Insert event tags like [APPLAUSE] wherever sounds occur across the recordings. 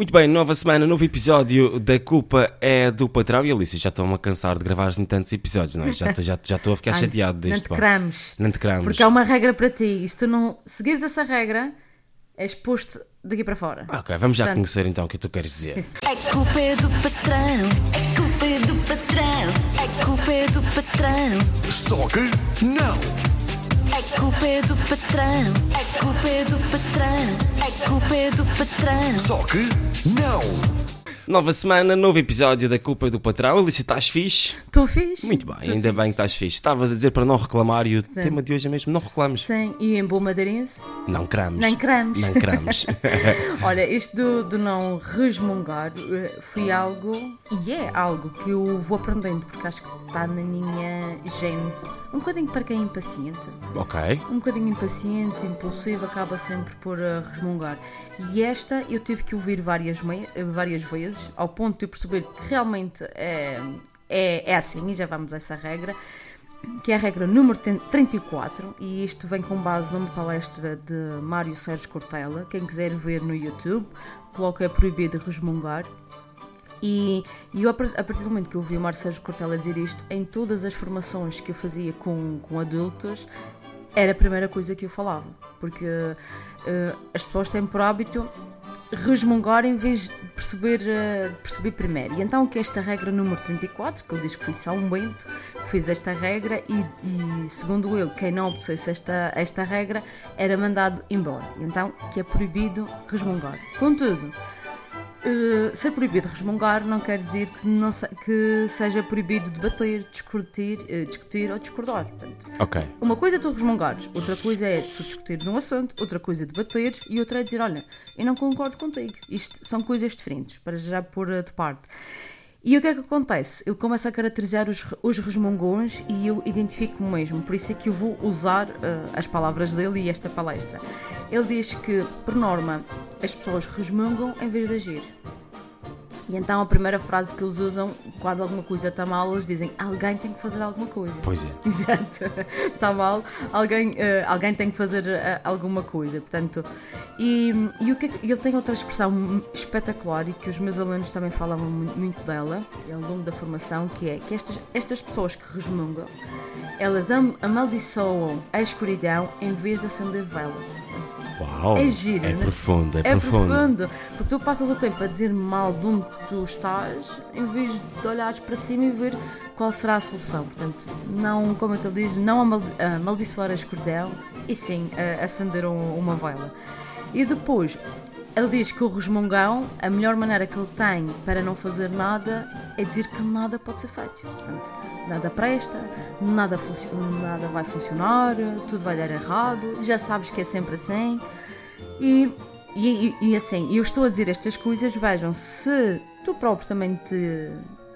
Muito bem, nova semana, novo episódio da culpa é do patrão. E Alice, já estou-me a cansar de gravar em tantos episódios, não é? Já, já, já estou a ficar [LAUGHS] Ai, chateado Não deste te pá. cramos. Não te cramos. Porque há uma regra para ti. E se tu não seguires essa regra, és posto daqui para fora. Ok, vamos já Portanto- conhecer então o que tu queres dizer. A culpa é do patrão, a culpa é do patrão, a culpa é do patrão, Só que não! a culpa é do patrão, a culpa é do patrão, a culpa é do patrão. Só que não! Nova semana, novo episódio da culpa do patrão. Alice, estás fixe? Tu fiz? Muito bem, ainda bem que estás fixe. Estavas a dizer para não reclamar e o Sim. tema de hoje é mesmo não reclames. Sim, e em bom madeirense? Não cramos. Nem cramos. Não cramos. [LAUGHS] [LAUGHS] Olha, isto do, do não resmungar eh, foi algo, e é algo que eu vou aprendendo, porque acho que está na minha gênese. Um bocadinho para quem é impaciente. ok. um bocadinho impaciente, impulsivo, acaba sempre por eh, resmungar. E esta eu tive que ouvir várias, várias vezes, ao ponto de perceber que realmente é, é, é assim, e já vamos a essa regra, que é a regra número 34, e isto vem com base numa palestra de Mário Sérgio Cortella. Quem quiser ver no YouTube, coloca é proibido resmungar. E, e eu, a partir do momento que eu ouvi o Mário Sérgio Cortella dizer isto, em todas as formações que eu fazia com, com adultos, era a primeira coisa que eu falava. Porque eh, as pessoas têm por hábito resmungar em vez de perceber, eh, perceber primeiro. E então que esta regra número 34, que ele diz que foi São Bento que fez esta regra e, e, segundo ele, quem não obedecesse esta, esta regra era mandado embora. E então que é proibido resmungar. Contudo, Uh, ser proibido resmungar não quer dizer que, não se- que seja proibido debater, discutir, uh, discutir ou discordar. Portanto, Ok. uma coisa é tu resmungares, outra coisa é tu discutires um assunto, outra coisa é debateres e outra é dizer: Olha, eu não concordo contigo. Isto são coisas diferentes, para já pôr uh, de parte. E o que é que acontece? Ele começa a caracterizar os, os resmungões e eu identifico-me mesmo, por isso é que eu vou usar uh, as palavras dele e esta palestra. Ele diz que, por norma, as pessoas resmungam em vez de agir. E então a primeira frase que eles usam, quando alguma coisa está mal, eles dizem: Alguém tem que fazer alguma coisa. Pois é. [LAUGHS] Exato, está mal, alguém, eh, alguém tem que fazer eh, alguma coisa. Portanto, e, e o que é que- ele tem outra expressão espetacular e que os meus alunos também falavam mu- muito dela ao longo da formação, que é que estas, estas pessoas que resmungam, elas am- amaldiçoam a escuridão em vez de acender vela. Uau. É giro, É né? profundo, é, É profundo. profundo, porque tu passas o tempo a dizer mal de onde tu estás em vez de olhares para cima e ver qual será a solução. Portanto, não, como é que ele diz, não amaldi amaldiçoar a escuridão e sim acender um- uma vela. E depois, ele diz que o resmungão, a melhor maneira que ele tem para não fazer nada é dizer que nada pode ser feito. Portanto, nada presta, nada, nada vai funcionar, tudo vai dar errado, já sabes que é sempre assim. E, e, e- assim, eu estou a dizer estas coisas, vejam, se tu próprio também te,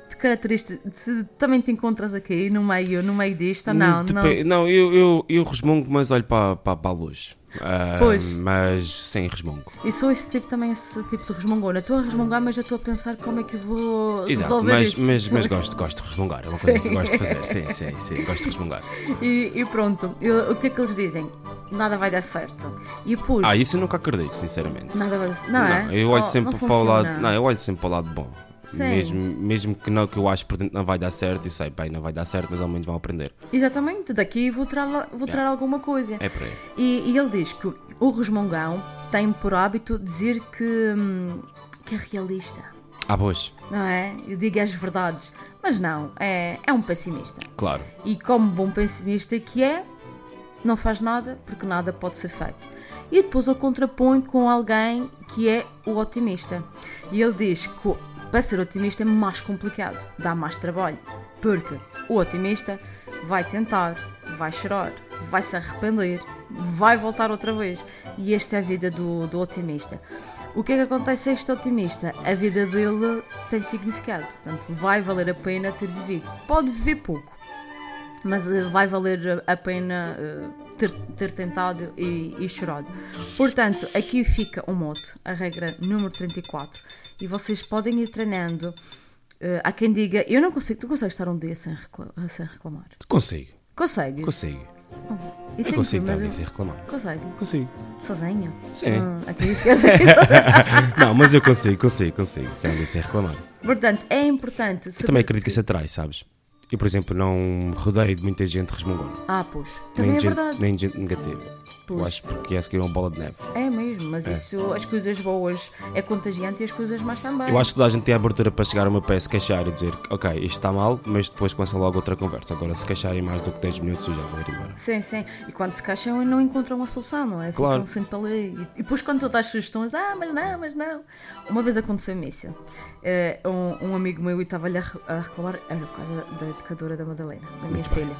te se também te encontras aqui no meio, no meio disto, ou não, não. Depe- não, eu, eu, eu resmungo, mas olho para, para, para a luz. Ah, Pois. Mas sem resmungo. E sou esse tipo também, esse tipo de resmungona. Estou a resmungar, mas já estou a pensar como é que eu vou Exato, resolver mas, isto. mas, mas [LAUGHS] gosto, gosto de resmungar. É uma coisa que eu Sim. gosto de fazer. Sim, sim, sim, gosto de resmungar. E, e pronto, eu- o que é que eles dizem? Nada vai dar certo. E depois, Ah, isso eu nunca acredito, sinceramente. nada vai dar certo. Não, é? eu olho Oh, sempre não para o lado. Não, eu olho sempre para o lado bom. Sim. Mesmo, mesmo que não que eu acho por dentro não vai dar certo, e sei, bem, não vai dar certo, mas ao menos vão aprender. Exatamente, daqui vou tirar, vou tirar alguma coisa. É por aí. E, e ele diz que o resmungão tem por hábito dizer que, hum, que é realista, Ah, pois, não é? Eu digo as verdades, mas não, é, é um pessimista. claro. E como bom pessimista que é, não faz nada porque nada pode ser feito. E depois ele contrapõe com alguém que é o otimista. E ele diz que para ser otimista é mais complicado, dá mais trabalho. Porque o otimista vai tentar, vai chorar, vai se arrepender, vai voltar outra vez. E esta é a vida do, do otimista. O que é que acontece a este otimista? A vida dele tem significado. Portanto, vai valer a pena ter vivido. Pode viver pouco, mas eh, vai valer a pena eh, ter, ter tentado e, e chorado. Portanto, aqui fica o mote, a regra número 34, e vocês podem ir treinando. Eh, há quem diga, eu não consigo, tu consegues estar um dia sem, recla- sem reclamar? Consigo, Consegues? consigo. Eu Eu consigo estar mas ali sem reclamar. Consegue? Consigo. Sozinho? Sim. Ah, aqui fica sozinho. Não, mas eu consigo, consigo, consigo. Ficar ali sem reclamar. Portanto, é importante também acredito que isso atrai, sabes? Eu, por exemplo, não rodeio de muita gente resmungona. Ah, pois. Também Nem, é de gente, verdade. nem gente negativa. Eu Pois. acho porque é seguir uma bola de neve. É mesmo, mas isso, as coisas boas é contagiante e as coisas más também. Eu acho que toda a gente tem a abertura para chegar a uma pé se queixar e dizer, ok, isto está mal, mas depois começa logo outra conversa. Agora, se queixarem mais do que 10 minutos, eu já vou ir embora. Sim, sim. E quando se queixam não encontram uma solução, não é? Claro. Ficam sempre ali. E, e depois quando tu dás sugestões, ah, mas não, mas não. Uma vez aconteceu-me isso. Eh, um, um amigo meu estava-lhe a reclamar, era por causa da educadora da Madalena, da minha filha.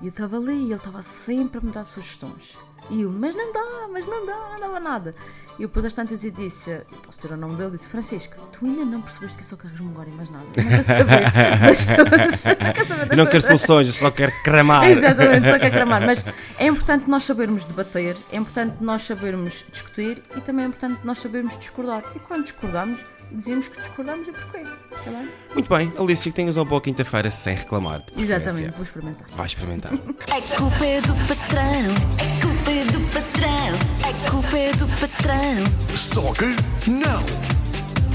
E eu estava ali e ele estava sempre a me dar sugestões. E eu, mas não dá, mas não dá, não dava nada. E eu depois às tantas eu disse, posso ter o nome dele, disse, Francisco, tu ainda não percebeste que eu sou carros memória, mas [LAUGHS] nada. Eu não quero saber das tuas... não quero saber das não quero soluções, eu só quero cramar. Exatamente, só quer cramar. Mas é importante nós sabermos debater, é importante nós sabermos discutir e também é importante nós sabermos discordar. E quando discordamos, dizemos que discordamos e porquê. Está bem? Muito bem, Alicia, que tenhas uma boa quinta-feira sem reclamar. Exatamente, vou experimentar. Vai experimentar. A culpa é do patrão, a culpa é do patrão, patrão, Só que não.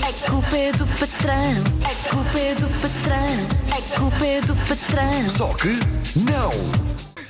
a culpa é do patrão, a culpa é do patrão, a culpa é do patrão. Só que não.